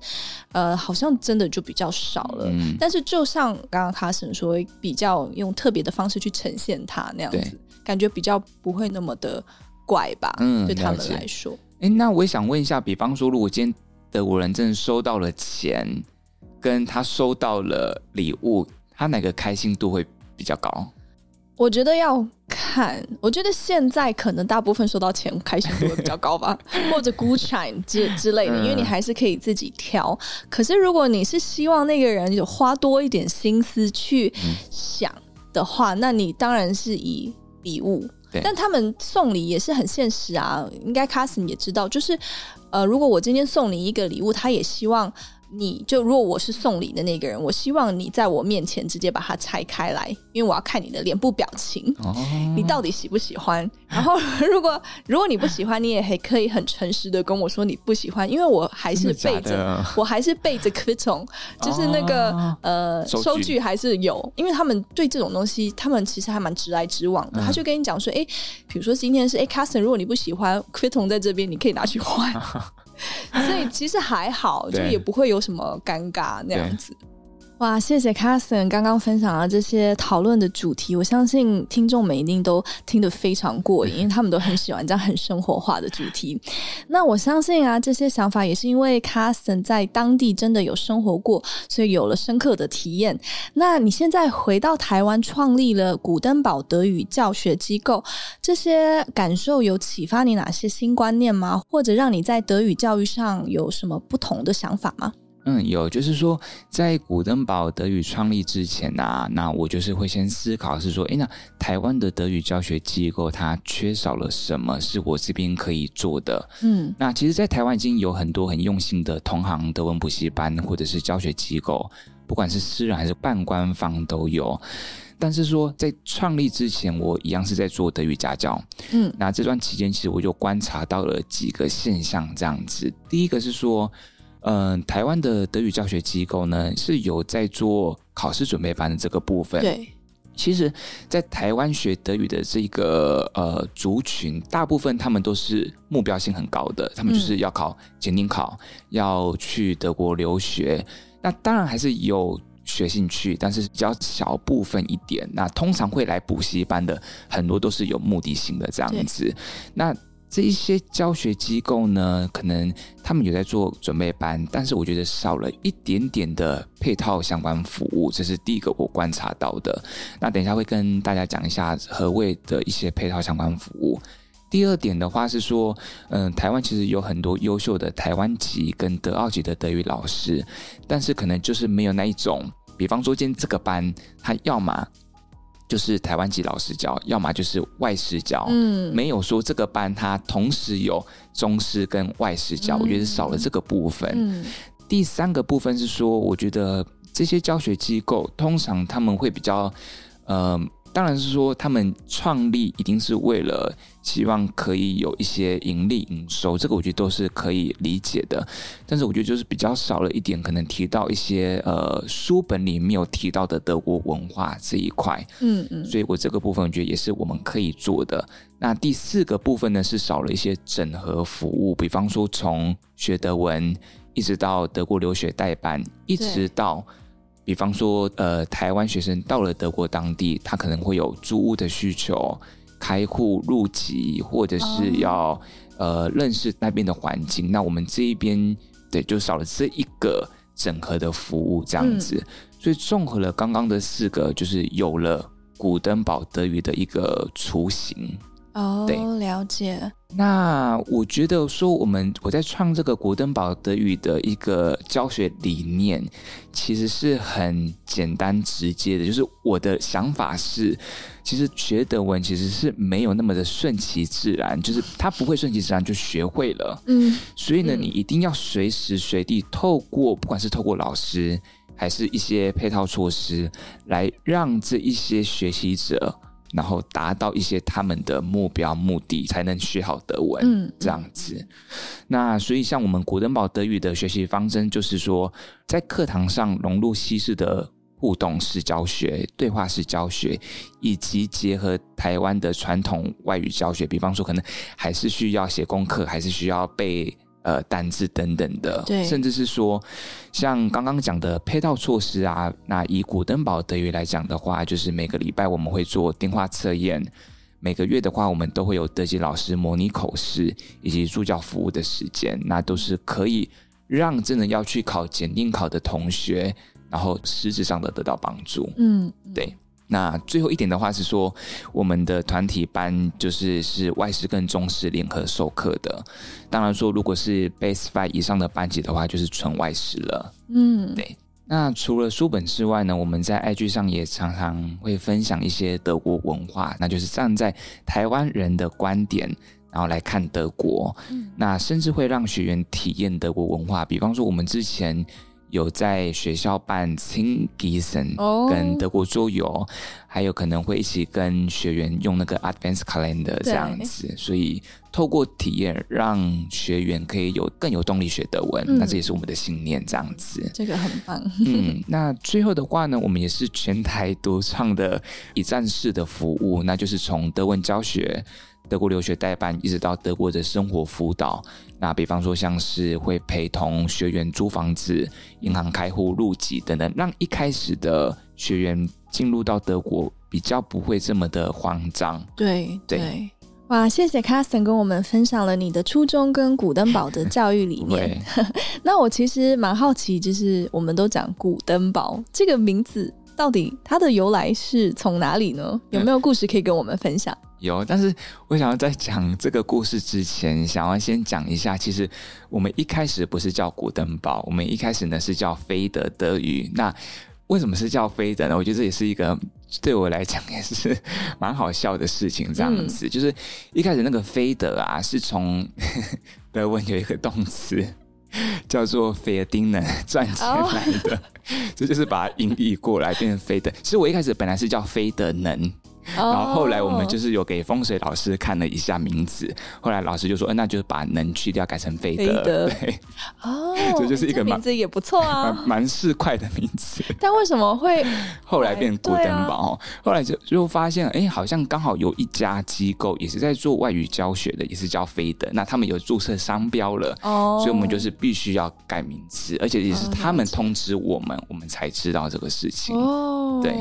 呃，好像真的就比较少了。嗯、但是就像刚刚 Carson 说，比较用特别的方式去呈现它那样子，感觉比较不会那么的怪吧？嗯，对他们来说。哎，那我也想问一下，比方说，如果今天德国人真的收到了钱。跟他收到了礼物，他哪个开心度会比较高？我觉得要看。我觉得现在可能大部分收到钱开心度会比较高吧，或者 Gutschein 之之类的，因为你还是可以自己挑。可是如果你是希望那个人有花多一点心思去想的话，嗯、那你当然是以礼物。但他们送礼也是很现实啊，应该 Carson 也知道，就是呃，如果我今天送你一个礼物，他也希望。你就如果我是送礼的那个人，我希望你在我面前直接把它拆开来，因为我要看你的脸部表情，哦、你到底喜不喜欢？然后 如果如果你不喜欢，你也还可以很诚实的跟我说你不喜欢，因为我还是背着，我还是背着 Quittung，就是那个、哦、呃收据。还是有，因为他们对这种东西，他们其实还蛮直来直往的，嗯、他就跟你讲说，哎，比如说今天是哎 Carson，如果你不喜欢 Quittung 在这边，你可以拿去换。所以其实还好，就也不会有什么尴尬那样子。哇，谢谢 Carson 刚刚分享的这些讨论的主题，我相信听众们一定都听得非常过瘾，因为他们都很喜欢这样很生活化的主题。那我相信啊，这些想法也是因为 Carson 在当地真的有生活过，所以有了深刻的体验。那你现在回到台湾，创立了古登堡德语教学机构，这些感受有启发你哪些新观念吗？或者让你在德语教育上有什么不同的想法吗？嗯，有，就是说，在古登堡德语创立之前啊，那我就是会先思考是说，诶，那台湾的德语教学机构它缺少了什么，是我这边可以做的？嗯，那其实，在台湾已经有很多很用心的同行德文补习班或者是教学机构，不管是私人还是半官方都有。但是说，在创立之前，我一样是在做德语家教。嗯，那这段期间，其实我就观察到了几个现象，这样子。第一个是说。嗯、呃，台湾的德语教学机构呢，是有在做考试准备班的这个部分。对，其实，在台湾学德语的这个呃族群，大部分他们都是目标性很高的，他们就是要考检定考，嗯、要去德国留学。那当然还是有学兴趣，但是比较小部分一点。那通常会来补习班的，很多都是有目的性的这样子。那这一些教学机构呢，可能他们有在做准备班，但是我觉得少了一点点的配套相关服务，这是第一个我观察到的。那等一下会跟大家讲一下何谓的一些配套相关服务。第二点的话是说，嗯、台湾其实有很多优秀的台湾籍跟德奥级的德语老师，但是可能就是没有那一种，比方说今天这个班，他要么。就是台湾籍老师教，要么就是外师教，嗯，没有说这个班它同时有中师跟外师教，嗯、我觉得少了这个部分。嗯、第三个部分是说，我觉得这些教学机构通常他们会比较，呃。当然是说，他们创立一定是为了希望可以有一些盈利营收，这个我觉得都是可以理解的。但是我觉得就是比较少了一点，可能提到一些呃书本里没有提到的德国文化这一块。嗯嗯，所以我这个部分我觉得也是我们可以做的。那第四个部分呢，是少了一些整合服务，比方说从学德文一直到德国留学代办，一直到。比方说，呃，台湾学生到了德国当地，他可能会有租屋的需求、开户入籍，或者是要、oh. 呃认识那边的环境。那我们这一边对，就少了这一个整合的服务，这样子。嗯、所以综合了刚刚的四个，就是有了古登堡德语的一个雏形。哦，对，了解。那我觉得说，我们我在创这个古登堡德语的一个教学理念，其实是很简单直接的。就是我的想法是，其实学德文其实是没有那么的顺其自然，就是他不会顺其自然就学会了。嗯，所以呢，你一定要随时随地透过，不管是透过老师，还是一些配套措施，来让这一些学习者。然后达到一些他们的目标目的，才能学好德文。嗯，这样子。那所以像我们古登堡德语的学习方针，就是说在课堂上融入西式的互动式教学、对话式教学，以及结合台湾的传统外语教学。比方说，可能还是需要写功课，还是需要背。呃，单字等等的，对，甚至是说，像刚刚讲的配套措施啊，那以古登堡德语来讲的话，就是每个礼拜我们会做电话测验，每个月的话，我们都会有德籍老师模拟口试以及助教服务的时间，那都是可以让真的要去考检定考的同学，然后实质上的得到帮助。嗯，对。那最后一点的话是说，我们的团体班就是是外师跟中师联合授课的。当然说，如果是 Base Five 以上的班级的话，就是纯外师了。嗯，对。那除了书本之外呢，我们在 IG 上也常常会分享一些德国文化，那就是站在台湾人的观点，然后来看德国。嗯，那甚至会让学员体验德国文化，比方说我们之前。有在学校办 Zingisen 跟德国桌游，oh. 还有可能会一起跟学员用那个 Advanced Calendar 这样子，所以透过体验，让学员可以有更有动力学德文。嗯、那这也是我们的信念，这样子。这个很棒。嗯，那最后的话呢，我们也是全台独创的一站式的服务，那就是从德文教学。德国留学代办，一直到德国的生活辅导。那比方说，像是会陪同学员租房子、银行开户、入籍等等，让一开始的学员进入到德国比较不会这么的慌张。对对，对哇！谢谢 Carsten 跟我们分享了你的初衷跟古登堡的教育理念。那我其实蛮好奇，就是我们都讲古登堡这个名字，到底它的由来是从哪里呢？有没有故事可以跟我们分享？有，但是我想要在讲这个故事之前，想要先讲一下，其实我们一开始不是叫古登堡，我们一开始呢是叫菲德德语。那为什么是叫菲德呢？我觉得这也是一个对我来讲也是蛮好笑的事情。这样子，嗯、就是一开始那个菲德啊，是从 德文有一个动词 叫做 verdienen 赚钱来的，这、oh. 就是把它音译过来变成菲德。其实我一开始本来是叫菲德能。然后后来我们就是有给风水老师看了一下名字，后来老师就说，那就是把能去掉，改成飞德。对，哦，这就是一个名字也不错啊，蛮市侩的名字。但为什么会后来变古登堡？后来就就发现，哎，好像刚好有一家机构也是在做外语教学的，也是叫飞德，那他们有注册商标了，哦，所以我们就是必须要改名字，而且也是他们通知我们，我们才知道这个事情。哦，对，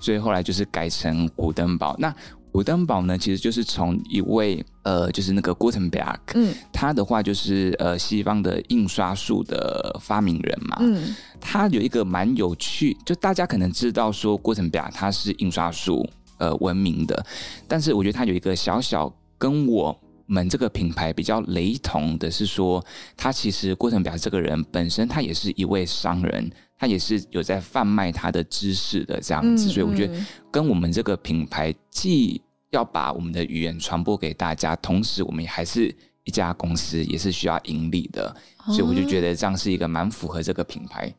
所以后来就是改成古登堡。那古登堡呢，其实就是从一位呃，就是那个 Gutenberg，嗯，他的话就是呃，西方的印刷术的发明人嘛，嗯，他有一个蛮有趣，就大家可能知道说 Gutenberg 他是印刷术呃闻名的，但是我觉得他有一个小小跟我们这个品牌比较雷同的是说，他其实 Gutenberg 这个人本身他也是一位商人。他也是有在贩卖他的知识的这样子，嗯、所以我觉得跟我们这个品牌既要把我们的语言传播给大家，同时我们也还是一家公司，也是需要盈利的，所以我就觉得这样是一个蛮符合这个品牌。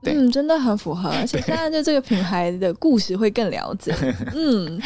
对，嗯，真的很符合，而且现在对这个品牌的故事会更了解。嗯。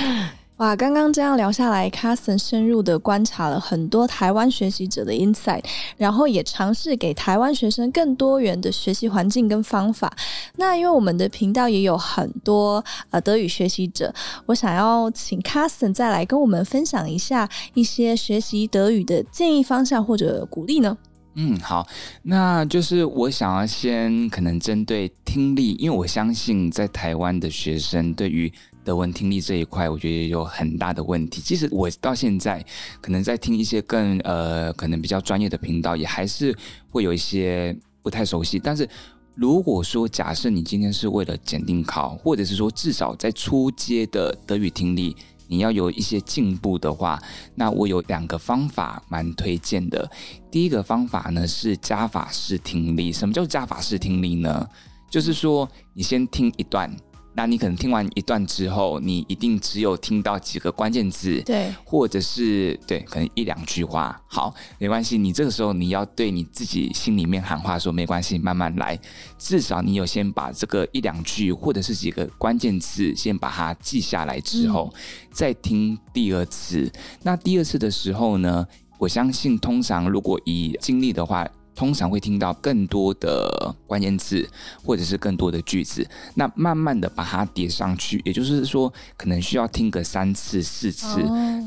哇，刚刚这样聊下来，Carson 深入的观察了很多台湾学习者的 insight，然后也尝试给台湾学生更多元的学习环境跟方法。那因为我们的频道也有很多呃德语学习者，我想要请 Carson 再来跟我们分享一下一些学习德语的建议方向或者鼓励呢？嗯，好，那就是我想要先可能针对听力，因为我相信在台湾的学生对于德文听力这一块，我觉得也有很大的问题。其实我到现在可能在听一些更呃，可能比较专业的频道，也还是会有一些不太熟悉。但是如果说假设你今天是为了检定考，或者是说至少在初阶的德语听力，你要有一些进步的话，那我有两个方法蛮推荐的。第一个方法呢是加法式听力。什么叫加法式听力呢？就是说你先听一段。那你可能听完一段之后，你一定只有听到几个关键字，对，或者是对，可能一两句话。好，没关系，你这个时候你要对你自己心里面喊话说，没关系，慢慢来。至少你有先把这个一两句或者是几个关键字先把它记下来之后，嗯、再听第二次。那第二次的时候呢，我相信通常如果以经历的话。通常会听到更多的关键字，或者是更多的句子，那慢慢的把它叠上去，也就是说，可能需要听个三次、四次，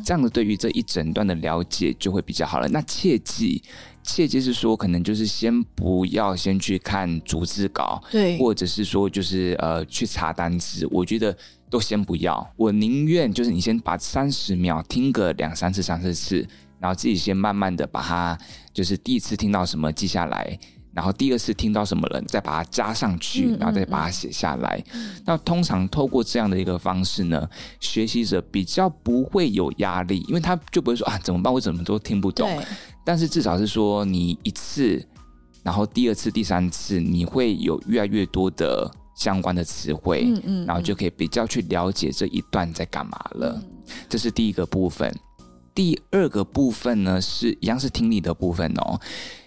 这样子对于这一整段的了解就会比较好了。那切记，切记是说，可能就是先不要先去看逐字稿，对，或者是说就是呃去查单词，我觉得都先不要。我宁愿就是你先把三十秒听个两三次、三四次。然后自己先慢慢的把它，就是第一次听到什么记下来，然后第二次听到什么了，再把它加上去，然后再把它写下来。嗯嗯嗯。那通常透过这样的一个方式呢，学习者比较不会有压力，因为他就不会说啊怎么办，我怎么都听不懂。但是至少是说你一次，然后第二次、第三次，你会有越来越多的相关的词汇，嗯嗯嗯，然后就可以比较去了解这一段在干嘛了。这是第一个部分。第二个部分呢，是一样是听力的部分哦。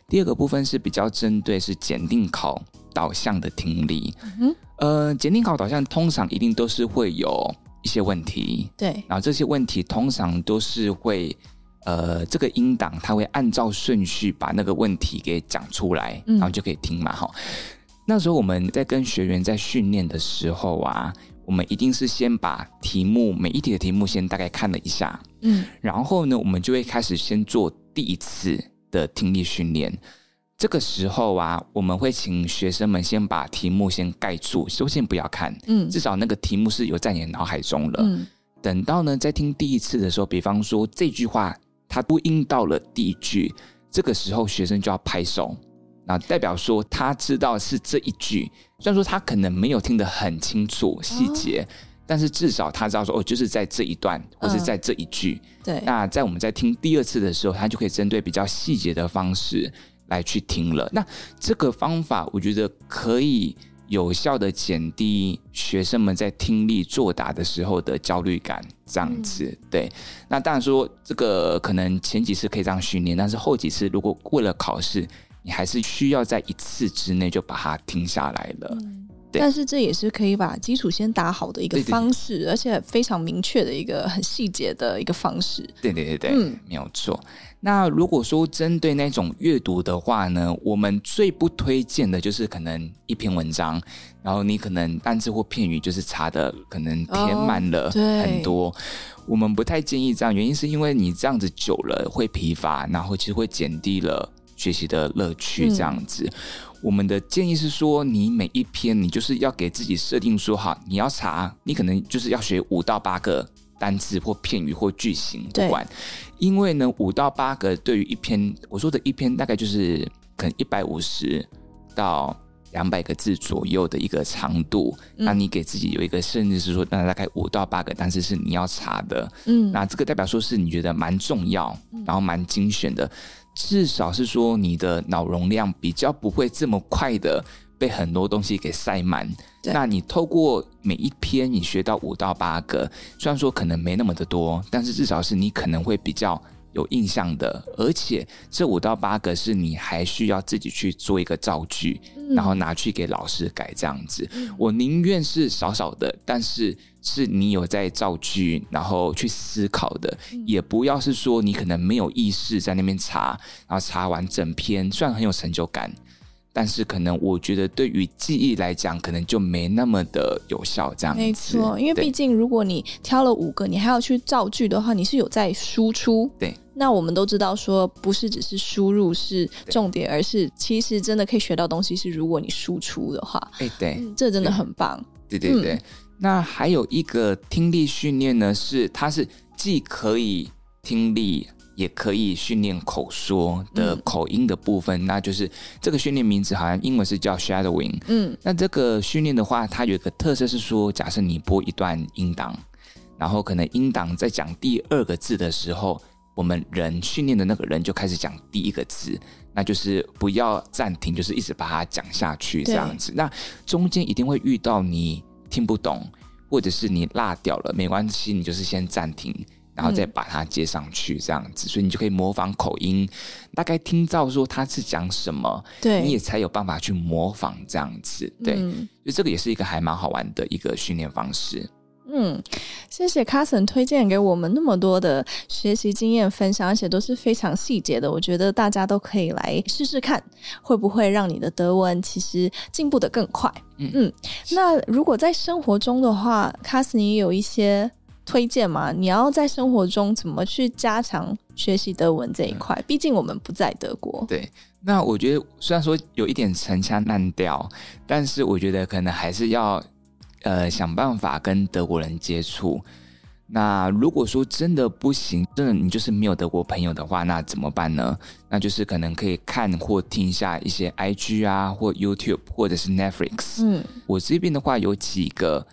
第二个部分是比较针对是检定考导向的听力。嗯哼，呃，检定考导向通常一定都是会有一些问题，对。然后这些问题通常都是会，呃，这个音档它会按照顺序把那个问题给讲出来，然后就可以听嘛。哈、嗯，那时候我们在跟学员在训练的时候啊。我们一定是先把题目每一题的题目先大概看了一下，嗯，然后呢，我们就会开始先做第一次的听力训练。这个时候啊，我们会请学生们先把题目先盖住，首先不要看，嗯，至少那个题目是有在你的脑海中了。嗯，等到呢，在听第一次的时候，比方说这句话它对应到了第一句，这个时候学生就要拍手。啊，代表说他知道是这一句，虽然说他可能没有听得很清楚细节，哦、但是至少他知道说哦，就是在这一段，或是在这一句。嗯、对，那在我们在听第二次的时候，他就可以针对比较细节的方式来去听了。那这个方法，我觉得可以有效的减低学生们在听力作答的时候的焦虑感。这样子，嗯、对。那当然说，这个可能前几次可以这样训练，但是后几次如果为了考试。你还是需要在一次之内就把它听下来了。嗯、但是这也是可以把基础先打好的一个方式，对对对，而且非常明确的一个很细节的一个方式。对对对对，嗯，没有错。那如果说针对那种阅读的话呢，我们最不推荐的就是可能一篇文章，然后你可能单字或片语就是查的可能填满了很多。哦，我们不太建议这样，原因是因为你这样子久了会疲乏，然后其实会减低了学习的乐趣。这样子。嗯我们的建议是说，你每一篇你就是要给自己设定说好，你要查，你可能就是要学五到八个单词或片语或句型，不管。因为呢，五到八个对于一篇，我说的一篇大概就是可能一百五十到两百个字左右的一个长度，嗯。那你给自己有一个，甚至是说，那大概五到八个单词是你要查的。嗯，那这个代表说是你觉得蛮重要，然后蛮精选的。至少是说，你的脑容量比较不会这么快的被很多东西给塞满。那你透过每一篇，你学到五到八个，虽然说可能没那么的多，但是至少是你可能会比较有印象的。而且这五到八个是你还需要自己去做一个造句，嗯、然后拿去给老师改这样子。嗯、我宁愿是少少的，但是。是你有在造句，然后去思考的，嗯，也不要是说你可能没有意识在那边查，然后查完整篇，虽然很有成就感，但是可能我觉得对于记忆来讲，可能就没那么的有效。这样没错，因为毕竟如果你挑了五个，你还要去造句的话，你是有在输出。对，那我们都知道说，不是只是输入是重点，而是其实真的可以学到东西。是如果你输出的话，哎，对，嗯，这真的很棒。对对对。嗯那还有一个听力训练呢，是它是既可以听力，也可以训练口说的口音的部分。嗯、那就是这个训练名字好像英文是叫 shadowing。嗯，那这个训练的话，它有一个特色是说，假设你播一段音档，然后可能音档在讲第二个字的时候，我们人训练的那个人就开始讲第一个字，那就是不要暂停，就是一直把它讲下去这样子。那中间一定会遇到你。听不懂，或者是你落掉了，没关系，你就是先暂停，然后再把它接上去，这样子，嗯，所以你就可以模仿口音，大概听到说他是讲什么，对，你也才有办法去模仿这样子，对，嗯，所以这个也是一个还蛮好玩的一个训练方式。嗯，谢谢 Carson 推荐给我们那么多的学习经验分享，而且都是非常细节的。我觉得大家都可以来试试看，会不会让你的德文其实进步的更快。嗯嗯，那如果在生活中的话，Carson 也有一些推荐吗？你要在生活中怎么去加强学习德文这一块？毕竟我们不在德国。对，那我觉得虽然说有一点陈腔滥调，但是我觉得可能还是要。呃，想办法跟德国人接触。那如果说真的不行，真的你就是没有德国朋友的话，那怎么办呢？那就是可能可以看或听一下一些 IG 啊，或 YouTube，或者是 Netflix。嗯，我这边的话有几个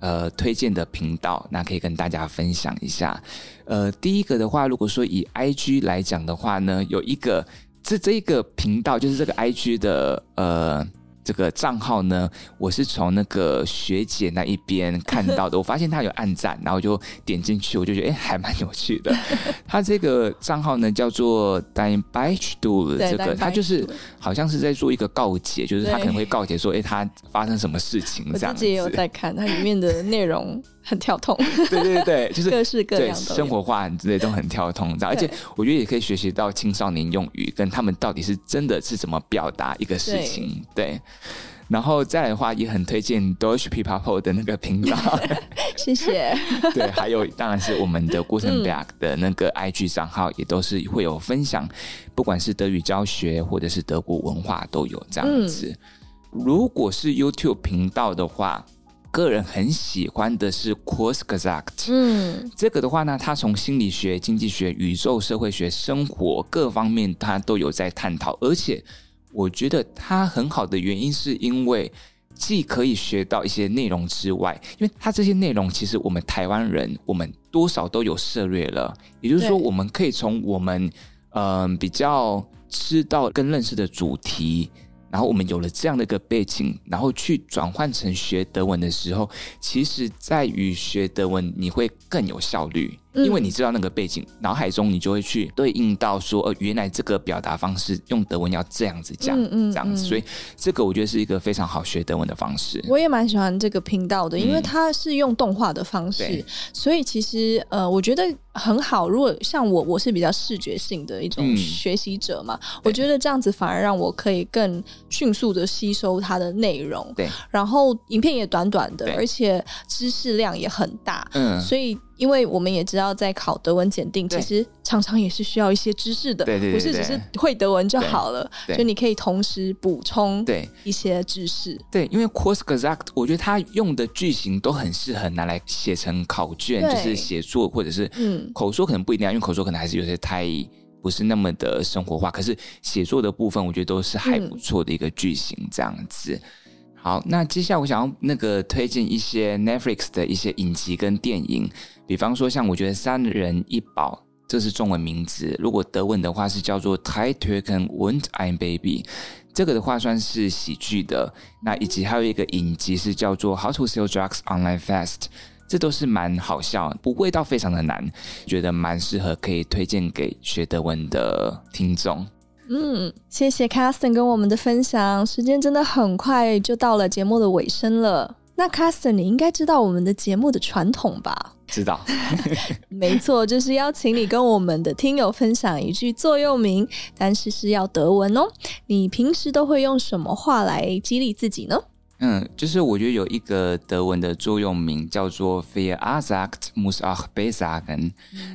呃推荐的频道，那可以跟大家分享一下。呃，第一个的话，如果说以 IG 来讲的话呢，有一个这这一个频道，就是这个 IG 的呃。这个账号呢，我是从那个学姐那一边看到的。我发现她有暗赞，然后就点进去，我就觉得哎，还蛮有趣的。她这个账号呢叫做 Dein Beichtstuhl，这个她就是好像是在做一个告解，就是她可能会告解说，哎，他发生什么事情这样子。我自己也有在看，它里面的内容很跳通。对对对，就是各式各样的生活化之类都很跳痛，而且我觉得也可以学习到青少年用语，跟他们到底是真的是怎么表达一个事情，对。对然后再来的话，也很推荐 Deutsch Pipapo 的那个频道，谢谢。对，还有当然是我们的 Gutenberg 的那个 IG 账号，也都是会有分享，不管是德语教学或者是德国文化都有这样子。如果是 YouTube 频道的话，个人很喜欢的是 Kurzgesagt。嗯，这个的话呢，它从心理学、经济学、宇宙、社会学、生活各方面，它都有在探讨，而且。我觉得它很好的原因，是因为既可以学到一些内容之外，因为它这些内容其实我们台湾人我们多少都有涉略了，也就是说，我们可以从我们嗯、呃、比较知道跟认识的主题，然后我们有了这样的一个背景，然后去转换成学德文的时候，其实在于学德文你会更有效率，因为你知道那个背景，脑海中你就会去对应到说，呃，原来这个表达方式用德文要这样子讲，嗯嗯，这样子，所以这个我觉得是一个非常好学德文的方式。我也蛮喜欢这个频道的，因为它是用动画的方式，嗯、所以其实呃，我觉得很好。如果像我，我是比较视觉性的一种学习者嘛，嗯、我觉得这样子反而让我可以更迅速的吸收它的内容。对，然后影片也短短的，而且知识量也很大，嗯，所以。因为我们也知道，在考德文检定，其实常常也是需要一些知识的，不是只是会德文就好了。所以你可以同时补充对一些知识。对，因为 Kurzgesagt，我觉得它用的句型都很适合拿来写成考卷，就是写作或者是口说可能不一定，因为口说可能还是有些太不是那么的生活化。可是写作的部分，我觉得都是还不错的一个句型，这样子。好，那接下来我想要那个推荐一些 Netflix 的一些影集跟电影，比方说像我觉得《三人一宝》，这是中文名字，如果德文的话是叫做《Drei Türken und ein Baby》，这个的话算是喜剧的。那以及还有一个影集是叫做《How to Sell Drugs Online Fast》，这都是蛮好笑，不味道非常的难，觉得蛮适合可以推荐给学德文的听众。嗯，谢谢 Carsten 跟我们的分享，时间真的很快就到了节目的尾声了。那 Carsten，你应该知道我们的节目的传统吧？知道，没错，就是邀请你跟我们的听友分享一句座右铭，但是是要德文哦。你平时都会用什么话来激励自己呢？嗯，就是我觉得有一个德文的座右铭叫做 “Fear a sagt muss auch besagen”，。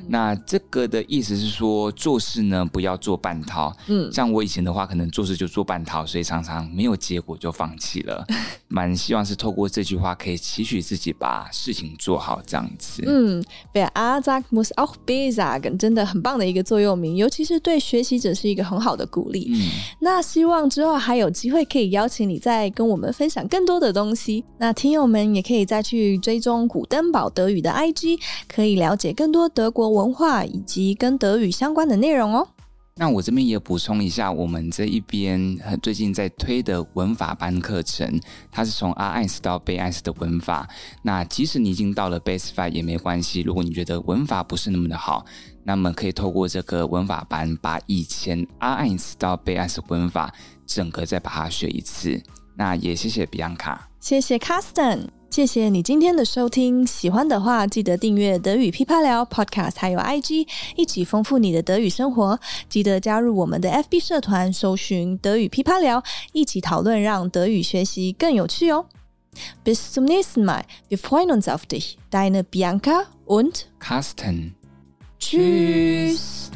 那这个的意思是说，做事呢不要做半套。嗯，像我以前的话，可能做事就做半套，所以常常没有结果就放弃了。蛮希望是透过这句话，可以期许自己把事情做好这样子。嗯，Wer A sagt, muss auch besagen” 真的很棒的一个座右铭，尤其是对学习者是一个很好的鼓励。嗯，那希望之后还有机会可以邀请你再跟我们分享更。多的东西，那听友们也可以再去追踪古登堡德语的 IG，可以了解更多德国文化以及跟德语相关的内容哦。那我这边也补充一下，我们这一边最近在推的文法班课程，它是从 RS 到 B S 的文法。那即使你已经到了 Base Five 也没关系，如果你觉得文法不是那么的好，那么可以透过这个文法班，把以前 RS 到 B1 的文法整个再把它学一次。那也谢谢 Bianca，谢谢 Carsten，谢谢你今天的收听。喜欢的话，记得订阅德语噼啪聊 Podcast，还有 IG，一起丰富你的德语生活。记得加入我们的 FB 社团，搜寻德语噼啪聊，一起讨论，让德语学习更有趣哦。Bis zum nächsten Mal, wir freuen uns auf dich, deine Bianca und Carsten。Tschüss。